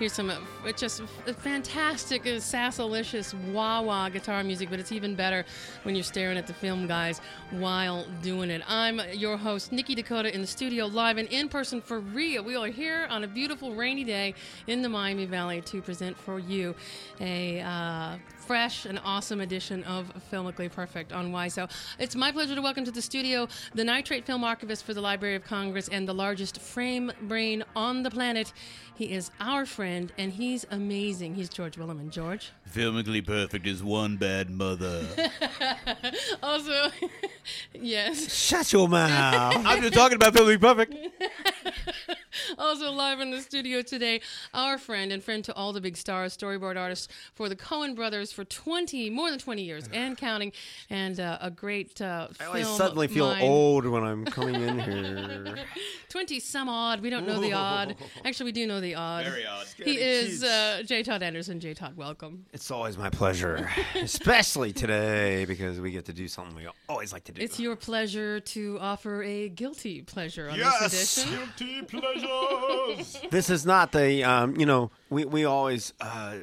hear some uh, just fantastic, uh, sassalicious wah wah guitar music, but it's even better when you're staring at the film guys while doing it. I'm your host, Nikki Dakota, in the studio live and in person for real. We are here on a beautiful rainy day in the Miami Valley to present for you a uh, fresh and awesome edition of Filmically Perfect on Why. So it's my pleasure to welcome to the studio the nitrate film archivist for the Library of Congress and the largest frame brain on the planet. He is our friend, and he's amazing. He's George Willeman. George. Filmically perfect is one bad mother. Also, yes. Shut your mouth. I'm just talking about filmically perfect. Also live in the studio today, our friend and friend to all the big stars, storyboard artist for the Coen brothers for 20, more than 20 years and counting, and uh, a great uh, I always film suddenly feel mind. old when I'm coming in here. 20 some odd. We don't know the odd. Actually, we do know the odd. Very odd. He is uh, J. Todd Anderson. J. Todd, welcome. It's always my pleasure, especially today because we get to do something we always like to do. It's your pleasure to offer a guilty pleasure on this edition. Yes, guilty pleasures. this is not the um, you know we we always uh,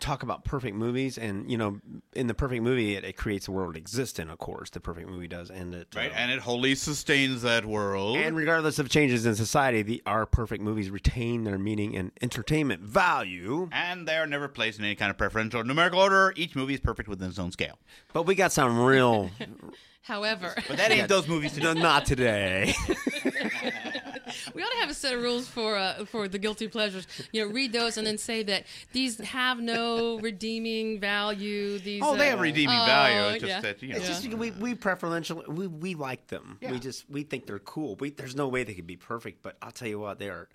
talk about perfect movies and you know in the perfect movie it, it creates a world it exists in of course the perfect movie does and it right, uh, and it wholly sustains that world. and regardless of changes in society the our perfect movies retain their meaning and entertainment value And they are never placed in any kind of preferential or numerical order. Each movie is perfect within its own scale. but we got some real However, But that ain't those movies no, today. not today we ought to have a set of rules for uh, for the guilty pleasures. You know, read those and then say that these have no redeeming value. These Oh, they uh, have redeeming oh, value. It's just yeah. that, you know. It's just we we preferential we, we like them. We just we think they're cool. We, there's no way they could be perfect, but I'll tell you what, they are.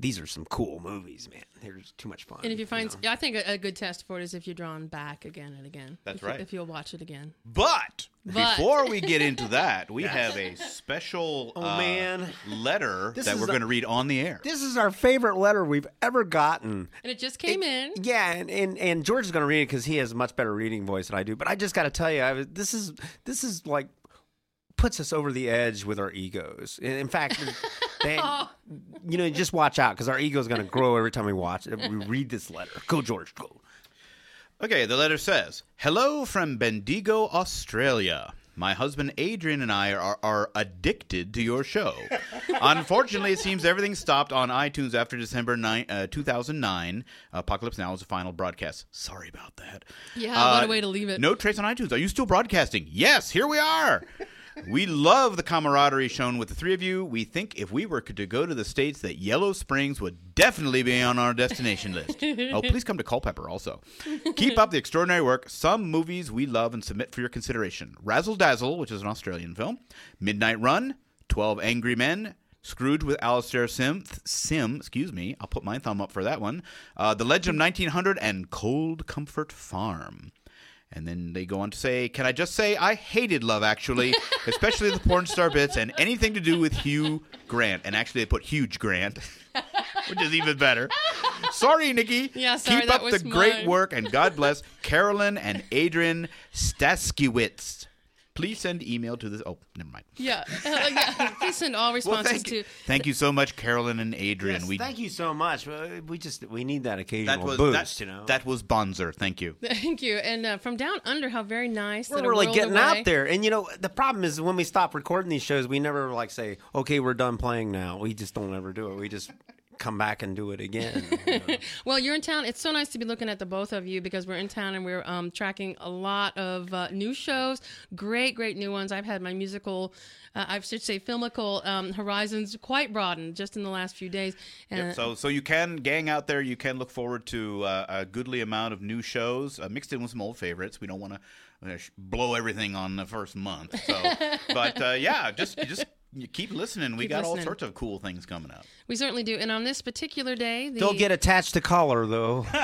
These are some cool movies, man. They're too much fun. And if you find, know? I think a, a good test for it is if you're drawn back again and again. That's If you- right. If you'll watch it again. But, But- before we get into that, we have a special Oh, uh, man. letter This that is we're going to read on the air. this is our favorite letter we've ever gotten. And it just came in. Yeah, and, and, and George is going to read it because he has a much better reading voice than I do. But I just got to tell you, I was, this is this is like puts us over the edge with our egos. In in fact, they, you know, just watch out because our ego is going to grow every time we watch it. We read this letter. Go, George. Go. Okay, the letter says Hello from Bendigo, Australia. My husband Adrian and I are, are addicted to your show. Unfortunately, it seems everything stopped on iTunes after December 9, uh, 2009. Apocalypse Now is the final broadcast. Sorry about that. Yeah, what a Uh, way to leave it. No trace on iTunes. Are you still broadcasting? Yes, here we are. We love the camaraderie shown with the three of you. We think if we were to go to the States, that Yellow Springs would definitely be on our destination list. oh, please come to Culpeper also. Keep up the extraordinary work. Some movies we love and submit for your consideration Razzle Dazzle, which is an Australian film, Midnight Run, 12 Angry Men, Scrooge with Alastair Sim, Sim, excuse me. I'll put my thumb up for that one. Uh, the Legend of 1900 and Cold Comfort Farm. And then they go on to say, Can I just say I hated Love Actually, especially the porn star bits and anything to do with Hugh Grant. And actually, they put Huge Grant, which is even better. Sorry, Nikki. Yeah, sorry, Keep that up was the great mine. work and God bless Carolyn and Adrian Staskiewicz. Please send email to this. Oh, never mind. Yeah. Uh, yeah. Please send all Well, responses thank, to. you, thank you so much, Carolyn and Adrian. Yes, we thank you so much. We just we need that occasional that was boost, that, you know. that was Bonzer. Thank you. Thank you. And uh, from down under, how very nice. we're that a really getting away- out there, and you know the problem is when we stop recording these shows, we never like say, "Okay, we're done playing now." We just don't ever do it. We just come back and do it again. you know. Well, you're in town. It's so nice to be looking at the both of you because we're in town and we're um, tracking a lot of uh, new shows. Great, great new ones. I've had my musical, uh, I should say, filmical um, horizons quite broadened just in the last few days. And Yep, so, so you can gang out there. You can look forward to uh, a goodly amount of new shows uh, mixed in with some old favorites. We don't want to uh, blow everything on the first month. So, but uh, yeah, just just you keep listening. We Keep got all sorts of cool things coming up. we certainly do. And on this particular day, the, They'll get attached to collar though.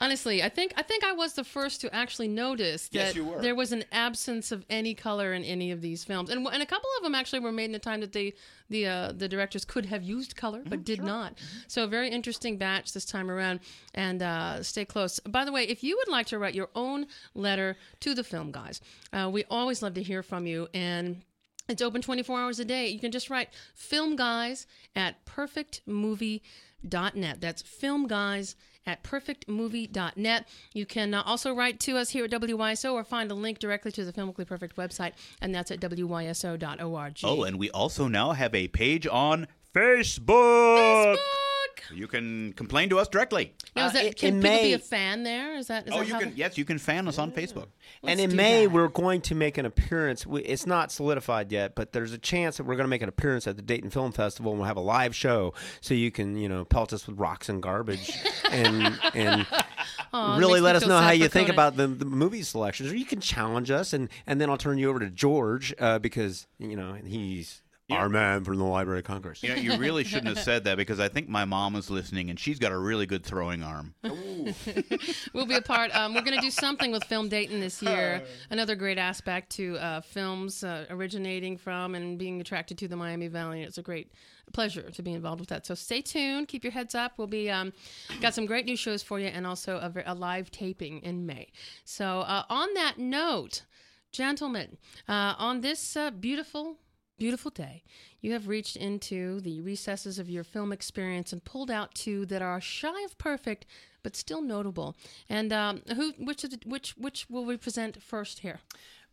honestly, I think I think I was the first to actually notice Yes, that you there was an absence of any color in any of these films, and and a couple of them actually were made in a time that they the uh, the directors could have used color Mm-hmm, but did not. So a very interesting batch this time around, and uh, stay close. By the way, if you would like to write your own letter to the film guys, uh, we always love to hear from you and. It's open 24 hours a day. You can just write film guys at perfectmovie.net. That's film guys at perfectmovie.net. You can uh, also write to us here at WYSO or find a link directly to the Filmically Perfect website, and that's at wyso.org. Oh, and we also now have a page on Facebook. Fuck! You can complain to us directly. Now, is Uh, that, in- can in people be a fan there? Is that? Is oh, that you how can. Yes, you can fan us on Facebook. and Let's in May, that. we're going to make an appearance. We- It's not solidified yet, but there's a chance that we're going to make an appearance at the Dayton Film Festival, and we'll have a live show, so you can, you know, pelt us with rocks and garbage, and and Aw, it really let us know how you think about the, the movie selections, or you can challenge us, and and then I'll turn you over to George uh, because you know he's our man from the Library of Congress. You know, you really shouldn't have said that because I think my mom is listening and she's got a really good throwing arm. We'll be a part. Um, we're going to do something with Film Dayton this year. Another great aspect to uh, films uh, originating from and being attracted to the Miami Valley. It's a great pleasure to be involved with that. So stay tuned. Keep your heads up. We'll be um, got some great new shows for you, and also a, a live taping in May. So uh, on that note, gentlemen, uh, on this uh, beautiful beautiful day, you have reached into the recesses of your film experience and pulled out two that are shy of perfect but still notable. And um, who, which, the, which, which will we present first here?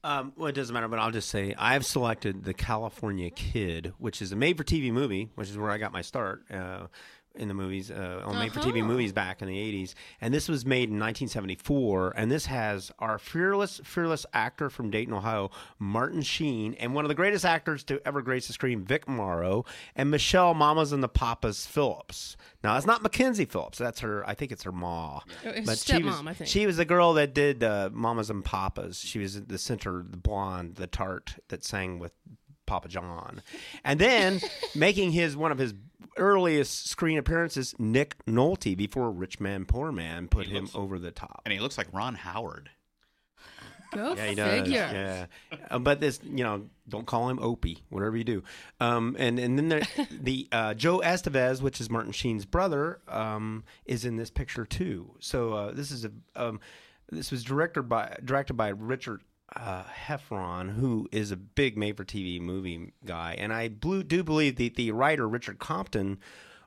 Um, well, it doesn't matter, but I'll just say I've selected The California Kid, which is a made-for-TV movie, which is where I got my start uh, in the movies, uh, on made-for-TV Uh-huh. movies back in the '80s. And this was made in 1974, and this has our fearless, fearless actor from Dayton, Ohio, Martin Sheen, and one of the greatest actors to ever grace the screen, Vic Morrow, and Michelle Mamas and the Papas Phillips. Now, it's not Mackenzie Phillips. That's her. I think it's her ma. His But she was, I think. she was the girl that did uh, Mamas and Papas. She was the center, the blonde, the tart that sang with Papa John. And then making his one of his earliest screen appearances, Nick Nolte, before Rich Man Poor Man put him over the top. And he looks like Ron Howard. Go Yeah, he does. Yeah, Uh, but this, you know, don't call him Opie, whatever you do. Um, and and then there, the uh, Joe Estevez, which is Martin Sheen's brother, um, is in this picture too. So uh, this is a um, this was directed by directed by Richard uh, Heffron, who is a big made-for-TV movie guy, and I blue, do believe the the writer Richard Compton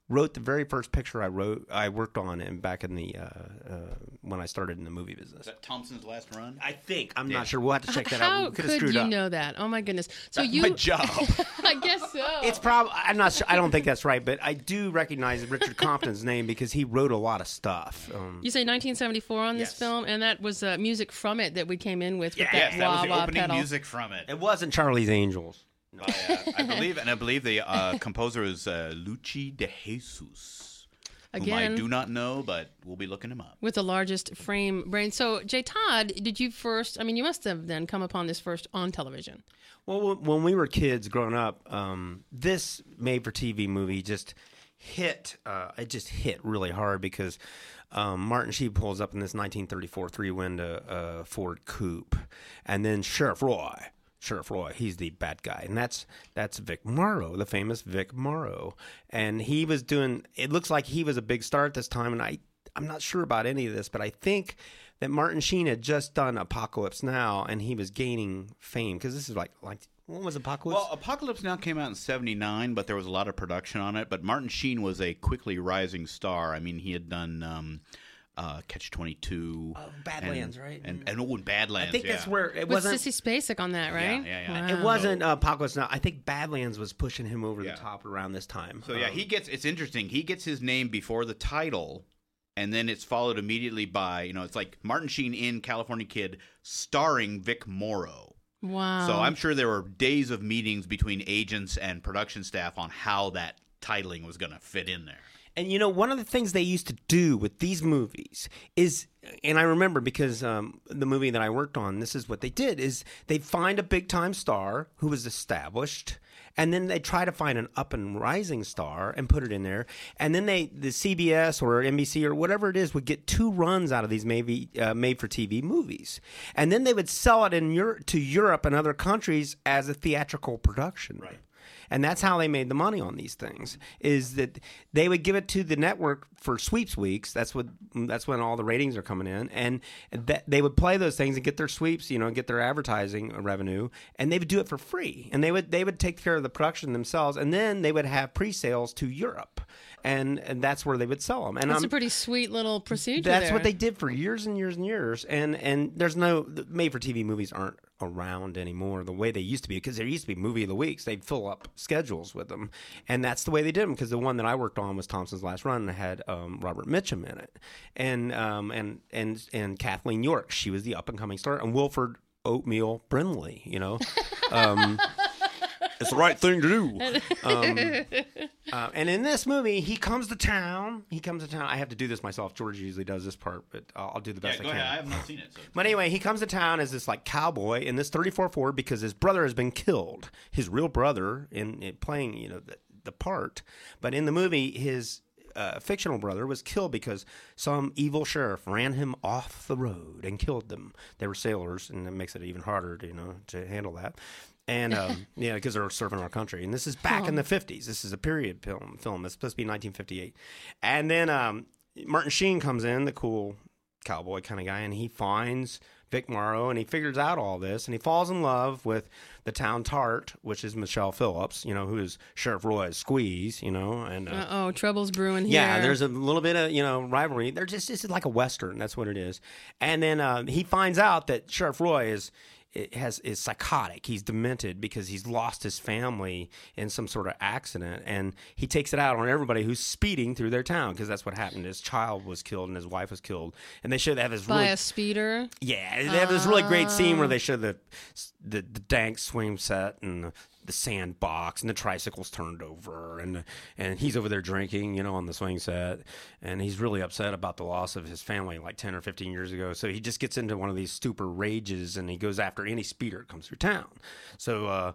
wrote the very first picture I wrote I worked on and back in the uh, uh, when I started in the movie business. Is that Thompson's last run? I think I'm not sure. We'll have to check that How out. We could could you up. know that? Oh my goodness! So you, My job. I guess so. It's probably I'm not sure. I don't think that's right, but I do recognize Richard Compton's name because he wrote a lot of stuff. Um, You say 1974 on this Yes. film, and that was uh, music from it that we came in with. with Yes, that yes, that was the wah opening pedal. music from it. it wasn't Charlie's Angels. By, uh, I believe, and I believe the uh, composer is uh, Luchi de Jesus, whom I do not know, but we'll be looking him up. with the largest frame brain. So, Jay Todd, did you first? I mean, you must have then come upon this first on television. Well, when- when we were kids growing up, um, this made-for-TV movie just hit. Uh, it just hit really hard because um, Martin Sheen pulls up in this 1934 three-window uh, Ford Coupe, and then Sheriff Roy. Sheriff Roy, he's the bad guy, and that's that's Vic Morrow, the famous Vic Morrow, and he was doing. It looks like he was a big star at this time, and I I'm not sure about any of this, but I think that Martin Sheen had just done Apocalypse Now, and he was gaining fame because this is like like when was Apocalypse? Well, Apocalypse Now came out in '79, but there was a lot of production on it. But Martin Sheen was a quickly rising star. I mean, he had done um, uh, Catch Twenty Two, Oh, Badlands, right? And and oh, and Badlands. I think yeah. that's where it wasn't. Sissy Spacek on that, right? yeah, yeah. It Wow. wasn't uh, Apocalypse Now. I think Badlands was pushing him over Yeah. the top around this time. So yeah, Um, he gets. It's interesting. He gets his name before the title, and then it's followed immediately by you know it's like Martin Sheen in California Kid, starring Vic Morrow. Wow. So I'm sure there were days of meetings between agents and production staff on how that titling was going to fit in there. And you know, one of the things they used to do with these movies is, and I remember because um, the movie that I worked on, this is what they did: is they find a big time star who was established, and then they try to find an up and rising star and put it in there, and then they, the CBS or NBC or whatever it is, would get two runs out of these maybe uh, made for TV movies, and then they would sell it in Europe to Europe and other countries as a theatrical production. Right and that's how they made the money on these things is that they would give it to the network for sweeps weeks. That's what that's when all the ratings are coming in. And that they would play those things and get their sweeps you know get their advertising revenue and they would do it for free. And they would they would take care of the production themselves. And then they would have pre-sales to Europe and, and that's where they would sell them and That's I'm, a pretty sweet little procedure. that's there. what they did for years and years and years. And and there's no made for TV movies aren't around anymore the way they used to be because there used to be movie of the weeks. They'd fill up schedules with them, and that's the way they did them. Because the one that I worked on was Thompson's Last Run and had um, Robert Mitchum in it, and um and and and Kathleen York. She was the up and coming star, and Wilford Oatmeal Brimley. You know. Um, It's the right thing to do. Um, uh, and in this movie, he comes to town. He comes to town. I have to do this myself. George usually does this part, but I'll, I'll do the best I can. Ahead. I have not seen it. So. But anyway, he comes to town as this like cowboy in this 34 Ford because his brother has been killed. His real brother in, in playing, you know, the, the part. But in the movie, his uh, fictional brother was killed because some evil sheriff ran him off the road and killed them. They were sailors, and it makes it even harder, to, you know, to handle that. And um, yeah, because they're serving our country. And this is back in the 50s. This is a period film. Film. It's supposed to be 1958. And then um, Martin Sheen comes in, the cool cowboy kind of guy, and he finds Vic Morrow and he figures out all this and he falls in love with the town tart, which is Michelle Phillips, you know, who is Sheriff Roy's squeeze, you know, and uh, oh, trouble's brewing here. yeah, there's a little bit of you know rivalry. They're just it's like a western. That's what it is. And then uh, he finds out that Sheriff Roy is has is psychotic. He's demented because he's lost his family in some sort of accident, and he takes it out on everybody who's speeding through their town because that's what happened. His child was killed and his wife was killed, and they show they have this by really a speeder. yeah, they have this really great scene where they show the the, the dank swing set and the, sandbox and the tricycles turned over and and he's over there drinking, you know, on the swing set, and he's really upset about the loss of his family like ten or fifteen years ago. So he just gets into one of these stupor rages and he goes after any speeder that comes through town. So. uh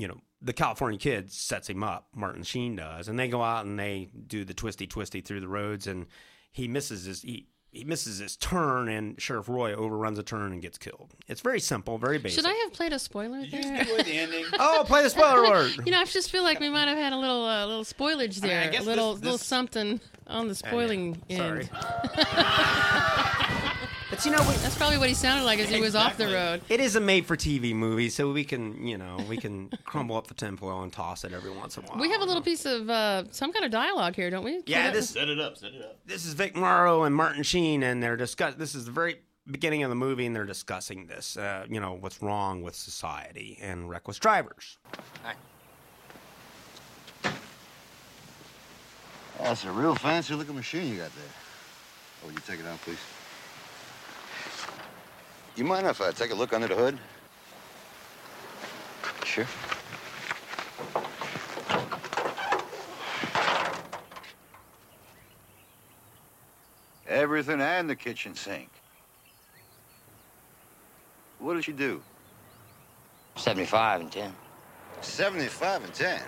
you know, the California kid sets him up, Martin Sheen does, and they go out and they do the twisty twisty through the roads, and he misses his he, he misses his turn, and Sheriff Roy overruns a turn and gets killed. It's very simple, very basic. Should I have played a spoiler there? the ending. Oh, play the spoiler alert! You know, I just feel like we might have had a little, uh, little spoilage mean, I there, guess a little, this- little something on the spoiling Sorry. end. but you know, we, That's probably what he sounded like as he was off the road. it is a made-for-TV movie, so we can, you know, we can crumble up the tinfoil and toss it every once in a while. We have a little piece of uh, some kind of dialogue here, don't we? Yeah, Can I- this Set it up. Set it up. this is Vic Morrow and Martin Sheen, and they're discuss. This is the very beginning of the movie, and they're discussing this. Uh, you know what's wrong with society and reckless drivers. Hi. That's a real fancy looking machine you got there. Oh, will you take it out, please? You mind if I take a look under the hood? Sure. Everything and the kitchen sink. What did you do? 75 and 10. 75 and 10.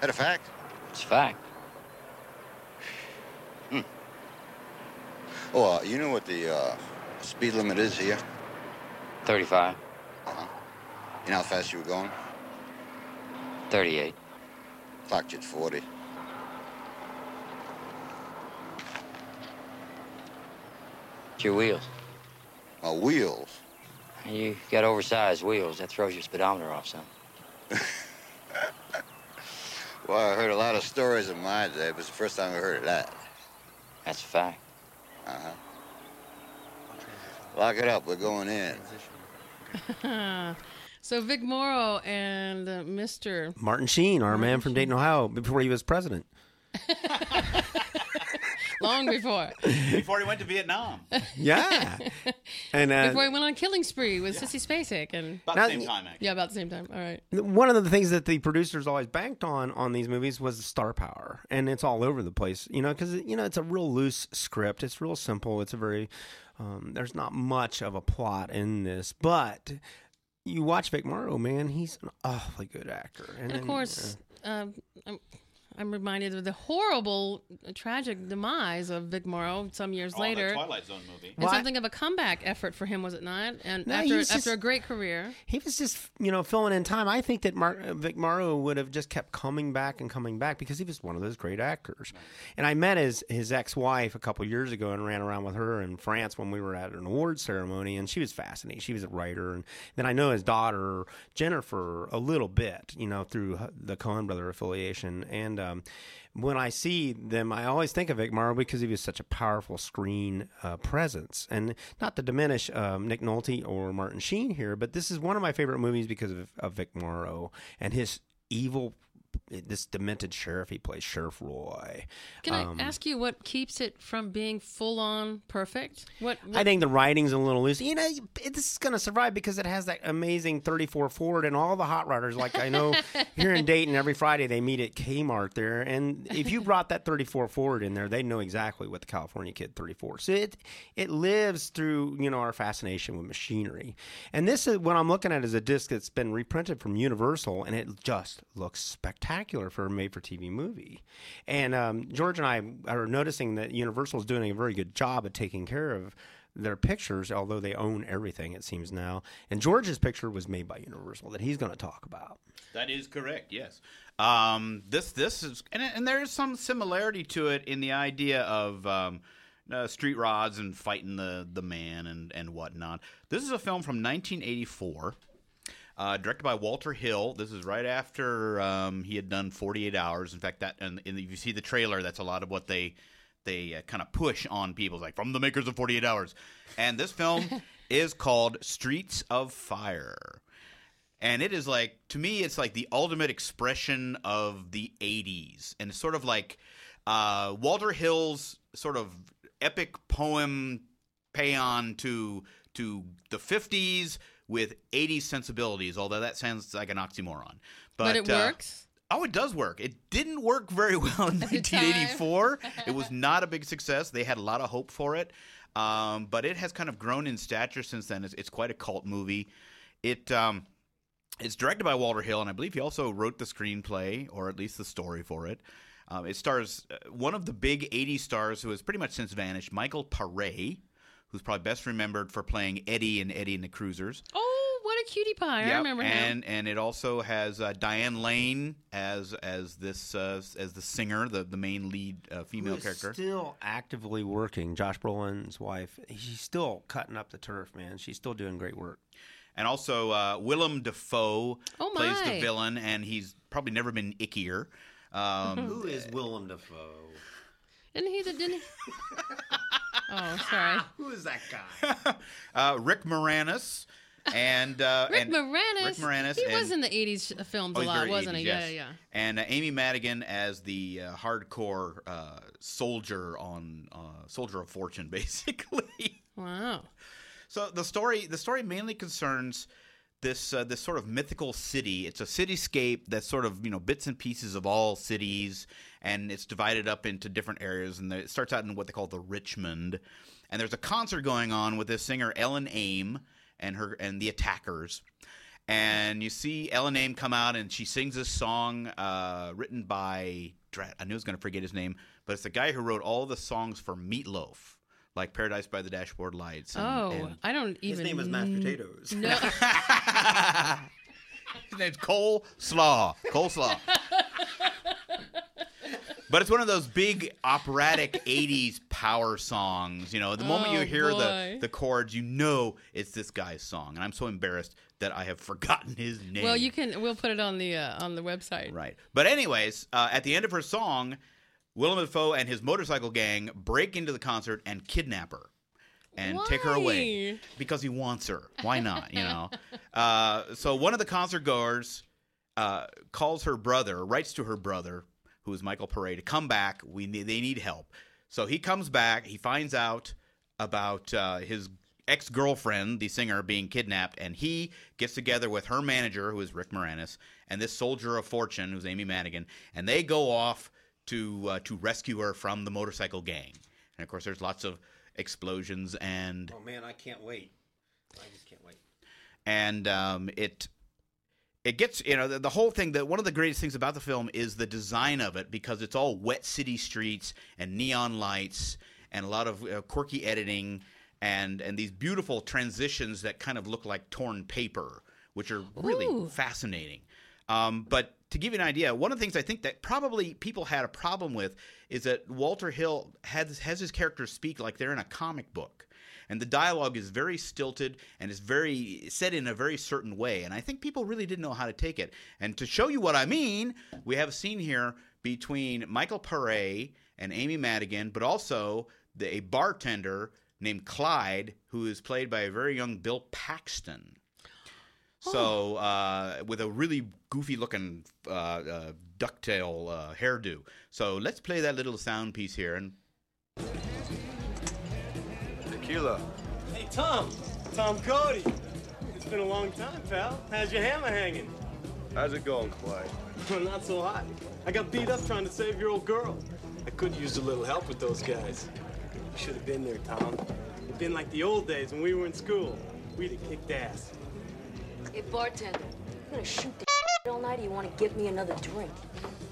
That a fact? It's a fact. Hmm. Oh, uh, you know what the uh, speed limit is here? 35, Uh-huh. You know how fast you were going? 38. Clocked you at 40. It's your wheels. My wheels. You got oversized wheels. That throws your speedometer off some. Well, I heard a lot of stories in my day, but it's the first time I heard of that. That's a fact. Lock it up. We're going in. So Vic Morrow and uh, Mr. Martin Sheen, our man from Dayton, Ohio, before he was president. long before Before he went to Vietnam. Yeah, and uh, before he went on killing spree with Sissy Spacek and About Now- the same time, actually. yeah, about the same time. All right. one of the things that the producers always banked on on these movies was the star power, and it's all over the place. You know, because you know it's a real loose script. It's real simple. It's a very um, there's not much of a plot in this, but you watch Vic Morrow, man, he's an awfully good actor. And, And of then, course, um, I'm, I'm reminded of the horrible, tragic demise of Vic Morrow some years Oh, later. that Twilight Zone movie. and Why- something of a comeback effort for him, was it not? And No, after after just- a great career, he was just you know filling in time. I think that Mar- uh, Vic Morrow would have just kept coming back and coming back because he was one of those great actors. And I met his his ex wife a couple years ago and ran around with her in France when we were at an awards ceremony, and she was fascinating. She was a writer, and then I know his daughter Jennifer a little bit, you know, through the Coen brother affiliation, and. Um, when I see them, I always think of Vic Morrow because he was such a powerful screen uh, presence. And not to diminish um, Nick Nolte or Martin Sheen here, but this is one of my favorite movies because of, of Vic Morrow and his evil, this demented sheriff he plays, Sheriff Roy. can Um, I ask you what keeps it from being full on perfect? What, what I think the writing's a little loose. You know, this is going to survive because it has that amazing 34 Ford and all the hot rodders. Like I know here in Dayton, every Friday they meet at Kmart there, and if you brought that 34 Ford in there, they know exactly what the California Kid 34. So it it lives through you know our fascination with machinery. And this is what I'm looking at is a disc that's been reprinted from Universal, and it just looks spectacular for a made-for-TV movie. And um, George and I are noticing that Universal is doing a very good job at taking care of their pictures, although they own everything, it seems now. And George's picture was made by Universal that he's going to talk about. That is correct. Yes. Um, this this is and, and there's some similarity to it in the idea of um, uh, street rods and fighting the the man and and whatnot. This is a film from 1984. Uh, directed by Walter Hill. This is right after um, he had done 48 Hours. In fact, that and, and if you see the trailer, that's a lot of what they they uh, kind of push on people, It's like from the makers of 48 Hours. And this film is called Streets of Fire and it is like to me it's like the ultimate expression of the 80s and it's sort of like uh, walter hill's sort of epic poem paean to to the 50s with 80s sensibilities although that sounds like an oxymoron but, but it uh, works. Oh, it does work. It didn't work very well in 1984. it was not a big success. They had a lot of hope for it, um, but it has kind of grown in stature since then. It's, it's quite a cult movie. It um, it's directed by Walter Hill, and I believe he also wrote the screenplay or at least the story for it. Um, it stars uh, one of the big 80s stars who has pretty much since vanished, Michael Paré, who's probably best remembered for playing Eddie in Eddie and the Cruisers. Oh, what a cutie pie! I Yep, remember him. and and it also has uh, Diane Lane as as this uh, as the singer, the the main lead uh, female Who's character. Still actively working. Josh Brolin's wife. She's still cutting up the turf, man. She's still doing great work. and also uh, Willem Dafoe Oh, plays the villain, and he's probably never been ickier. Um, Who is Willem Dafoe? Didn't he? Didn't he? oh, sorry. Who is that guy? uh, Rick Moranis and uh, Rick and Moranis. Rick Moranis He and- was in the '80s films Oh, a lot, wasn't 80s, he? yes. Yeah, yeah. And uh, Amy Madigan as the uh, hardcore uh, soldier on uh, Soldier of Fortune, basically. Wow. So the story the story mainly concerns this uh, this sort of mythical city. It's a cityscape that's sort of you know bits and pieces of all cities, and it's divided up into different areas. And it starts out in what they call the Richmond, and there's a concert going on with this singer Ellen Aim and her and the Attackers. And you see Ellen Aim come out and she sings this song uh, written by drat, I knew I was going to forget his name, but it's the guy who wrote all the songs for Meatloaf, like Paradise by the Dashboard Lights. And, Oh, and- I don't even. His name was Mashed Potatoes. No. His name's Cole Slaw. Cole Slaw. But it's one of those big operatic 80s power songs. You know, the moment you Oh, hear the, the chords, you know it's this guy's song. And I'm so embarrassed that I have forgotten his name. well, you can. We'll put it on the uh, on the website. Right. But anyways, uh, at the end of her song, Willem Dafoe and his motorcycle gang break into the concert and kidnap her and take her away because he wants her. Why not? You know. uh, so one of the concert goers uh, calls her brother, writes to her brother, who is Michael Pare, to come back. We need, they need help. So he comes back. He finds out about uh, his ex girlfriend, the singer, being kidnapped, and he gets together with her manager, who is Rick Moranis, and this soldier of fortune, who's Amy Madigan, and they go off to uh, to rescue her from the motorcycle gang. And of course, there's lots of explosions and Oh man, I can't wait. I just can't wait. and um, it it gets you know the, the whole thing that one of the greatest things about the film is the design of it because it's all wet city streets and neon lights and a lot of uh, quirky editing and and these beautiful transitions that kind of look like torn paper which are really Ooh. fascinating um, but to give you an idea, one of the things I think that probably people had a problem with is that Walter Hill has, has his characters speak like they're in a comic book. And the dialogue is very stilted and is very said in a very certain way. And I think people really didn't know how to take it. And to show you what I mean, we have a scene here between Michael Pare and Amy Madigan, but also the, a bartender named Clyde, who is played by a very young Bill Paxton. So uh, with a really goofy looking uh, uh, ducktail uh, hairdo. So let's play that little sound piece here. And Tequila. Hey, Tom. Tom Cody. It's been a long time, pal. How's your hammer hanging? How's it going, Clyde? Not so hot. I got beat up trying to save your old girl. I could use a little help with those guys. You should have been there, Tom. It'd been like the old days when we were in school. We'd have kicked ass. Hey, bartender, you gonna shoot the all night or you wanna give me another drink?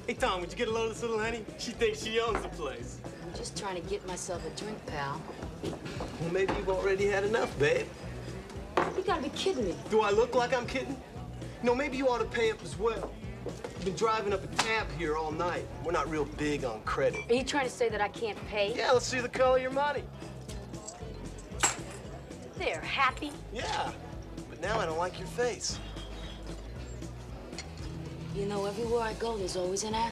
Hey, Tom, would you get a load of this little honey? She thinks she owns the place. I'm just trying to get myself a drink, pal. Well, maybe you've already had enough, babe. You gotta be kidding me. Do I look like I'm kidding? You know, maybe you ought to pay up as well. You've been driving up a tab here all night. We're not real big on credit. Are you trying to say that I can't pay? Yeah, let's see the color of your money. There, happy? Yeah, but now I don't like your face. You know, everywhere I go, there's always an ass.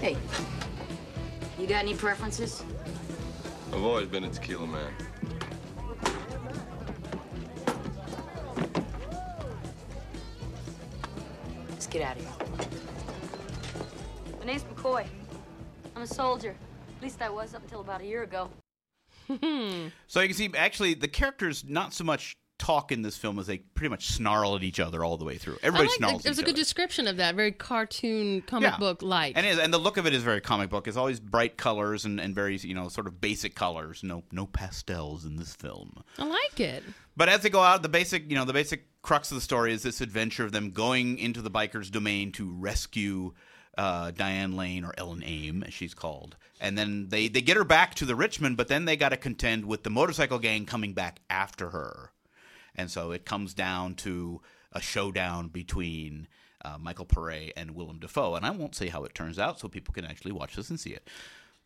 Hey, you got any preferences? I've always been a tequila man. Let's get out of here. My name's McCoy. I'm a soldier. At least I was up until about a year ago. Hmm. so you can see, actually, the characters not so much talk in this film as they pretty much snarl at each other all the way through. Everybody like snarls the, at It was a good other. description of that. Very cartoon, comic Yeah. book like. And, it is, and the look of it is very comic book. It's always bright colors and, and very, you know, sort of basic colors. No no pastels in this film. I like it. But as they go out, the basic, you know, the basic crux of the story is this adventure of them going into the bikers' domain to rescue uh, Diane Lane or Ellen Aim, as she's called, and then they they get her back to the Richmond, but then they got to contend with the motorcycle gang coming back after her, and so it comes down to a showdown between. Uh, Michael Pare and Willem Dafoe, and I won't say how it turns out, so people can actually watch this and see it.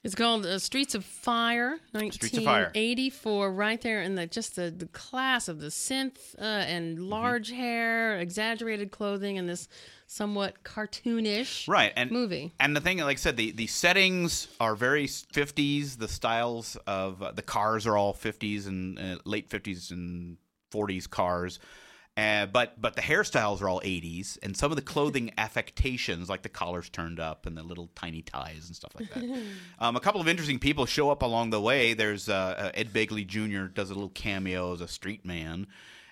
It's called uh, Streets of Fire, Streets of Fire. 1984, right there in the just the, the class of the synth uh, and Mm-hmm. large hair, exaggerated clothing, and this somewhat cartoonish right and movie. and the thing like i said the, the settings are very 50s the styles of uh, the cars are all 50s and uh, late 50s and 40s cars uh, but but the hairstyles are all 80s and some of the clothing affectations like the collars turned up and the little tiny ties and stuff like that um, a couple of interesting people show up along the way there's uh, uh, ed begley jr does a little cameo as a street man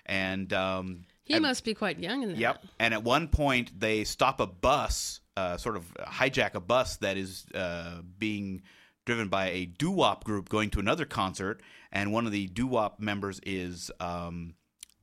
and um, He and- must be quite young in that. Yep. And at one point, they stop a bus, uh, sort of hijack a bus that is uh, being driven by a doo wop group going to another concert. And one of the doo wop members is um,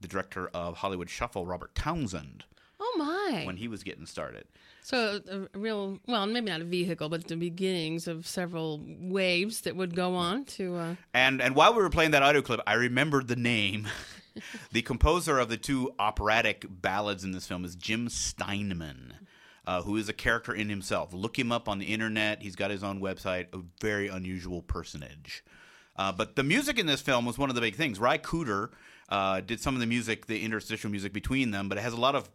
the director of Hollywood Shuffle, Robert Townsend, Oh my! when he was getting started. So a, real, well, maybe not a vehicle, but the beginnings of several waves that would go on to. Uh, And and while we were playing that audio clip, I remembered the name. the composer of the two operatic ballads in this film is Jim Steinman, uh, who is a character in himself. Look him up on the internet. He's got his own website. A very unusual personage. Uh, but the music in this film was one of the big things. Ry Cooder uh, did some of the music, the interstitial music between them, but it has a lot of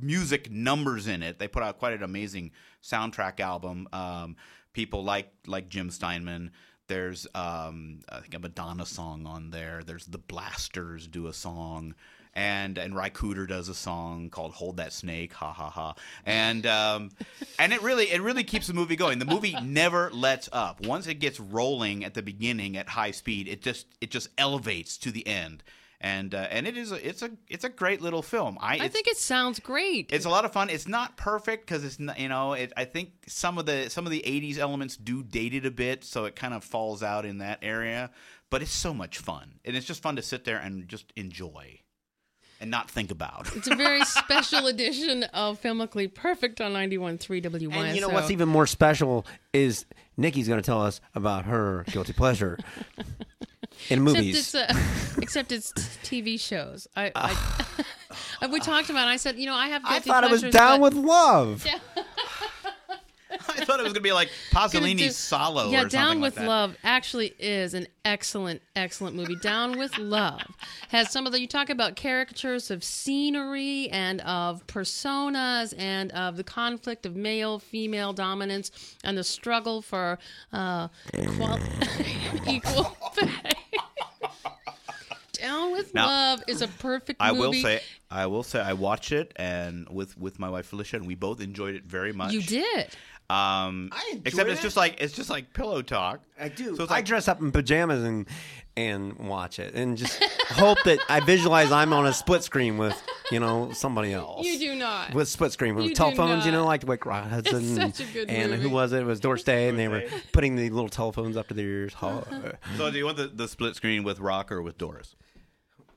music numbers in it. They put out quite an amazing soundtrack album. Um, people like like Jim Steinman. There's um, I think a Madonna song on there. There's the Blasters do a song. And and Ry Cooder does a song called "Hold That Snake," ha ha ha, and um, and it really it really keeps the movie going. The movie never lets up. Once it gets rolling at the beginning at high speed, it just it just elevates to the end, and uh, and it is a, it's a it's a great little film. I, I think it sounds great. it's a lot of fun. It's not perfect because it's not, you know it, I think some of the some of the '80s elements do date it a bit, so it kind of falls out in that area. But it's so much fun, and it's just fun to sit there and just enjoy, and not think about. It's a very special edition of Filmically Perfect on 91.3 WYSO. And you know what's even more special is Nikki's going to tell us about her guilty pleasure in movies. Except it's, uh, except it's TV shows. I, I, we talked about. It, I said, you know, I have. I guilty thought it was Down but- with Love. I thought it was gonna be like Could've Pasolini's do- Solo. Yeah, or something Down like with that. Love actually is an excellent, excellent movie. Down with Love has some of the you talk about caricatures of scenery and of personas and of the conflict of male female dominance and the struggle for uh, qual- equal pay. Down with Now, Love is a perfect I movie. will say, I will say, I watched it and with with my wife Felicia, and we both enjoyed it very much. you did. Um, I enjoyed except it's it. just like it's just like pillow talk. I do. So it's I dress up in pajamas and and watch it, and just hope that I visualize I'm on a split screen with you know somebody else. You do not. With split screen with You telephones, you know, not. like Wick Hudson. It's such a good and movie. who was it? It was Doris Day, and they were putting the little telephones up to their ears. So do you want the, the split screen with Rock or with Doris?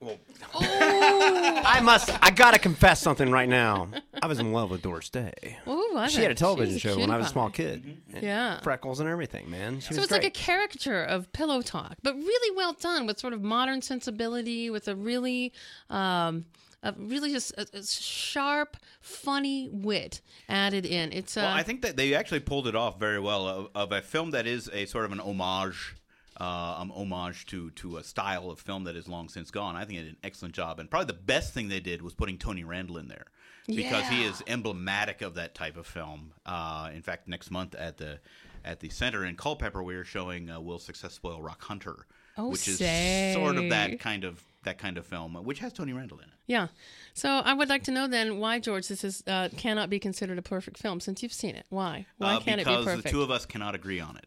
I must. I gotta confess something right now. I was in love with Doris Day. Ooh, was She had a television show when I was a small pie. kid. And Yeah. freckles and everything, man. She So was it's like a caricature of pillow talk, but really well done with sort of modern sensibility, with a really, um, a really just a, a sharp, funny wit added in. It's uh, Well, I think that they actually pulled it off very well of, of a film that is a sort of an homage, uh, um, homage to to a style of film that is long since gone. I think they did an excellent job, and probably the best thing they did was putting Tony Randall in there because he is emblematic of that type of film. Uh, in fact, next month at the at the center in Culpeper, we are showing uh, Will Success Spoil Rock Hunter, Oh, which is sort of that kind of that kind of film, uh, which has Tony Randall in it. yeah. So I would like to know then why George this is uh, cannot be considered a perfect film since you've seen it. Why? Why Uh, can't it be perfect? because the two of us cannot agree on it.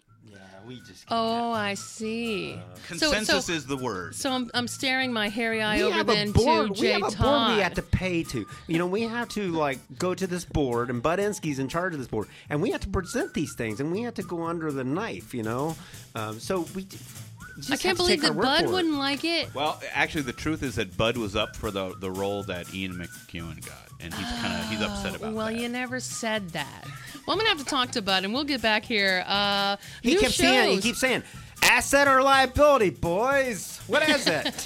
We just. oh, I see. So- Consensus so, is the word. So I'm, I'm staring my hairy eye we over have then a board. to we Jay have a Todd. board we have to pay to. You know, we have to like go to this board, and Bud Enske's in charge of this board, and we have to present these things, and we have to go under the knife. You know, um, so we. just I can't believe that Bud wouldn't like it. Well, actually, the truth is that Bud was up for the the role that Ian McEwen got, and he's kind of he's upset about it. well, that. you never said that. Well, I'm gonna have to talk to Bud, and we'll get back here. Uh, He new kept saying, he shows. keeps saying, asset or liability, boys. What is it?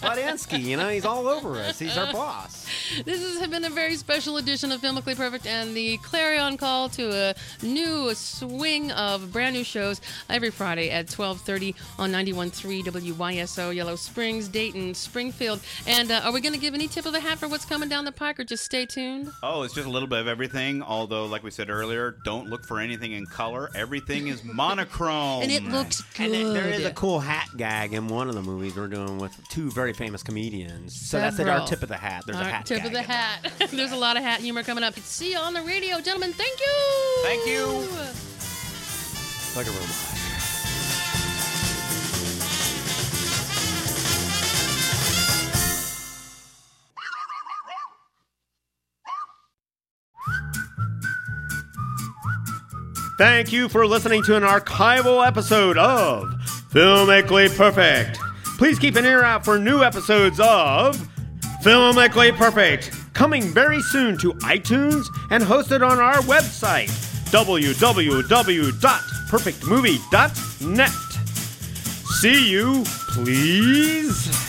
Bud Ensky, you know, he's all over us. He's our boss. This has been a very special edition of Filmically Perfect and the clarion call to a new swing of brand new shows every Friday at 12:30 on 91.3 WYSO, Yellow Springs, Dayton, Springfield. And uh, are we going to give any tip of the hat for what's coming down the pike, or just stay tuned? Oh, it's just a little bit of everything. Although, like we said earlier, don't look for anything in color. Everything is monochrome. And it looks good. And then there is a cool hat gag in one of the movies we're doing with two very famous comedians. So that's it, our tip of the hat. There's a hat tip gag of the hat. There's a lot of hat humor coming up. See you on the radio, gentlemen. Thank you. Thank you. Like a robot. Thank you for listening to an archival episode of Filmically Perfect. Please keep an ear out for new episodes of Filmically Perfect, coming very soon to iTunes and hosted on our website, www.perfectmovie.net. See you, please.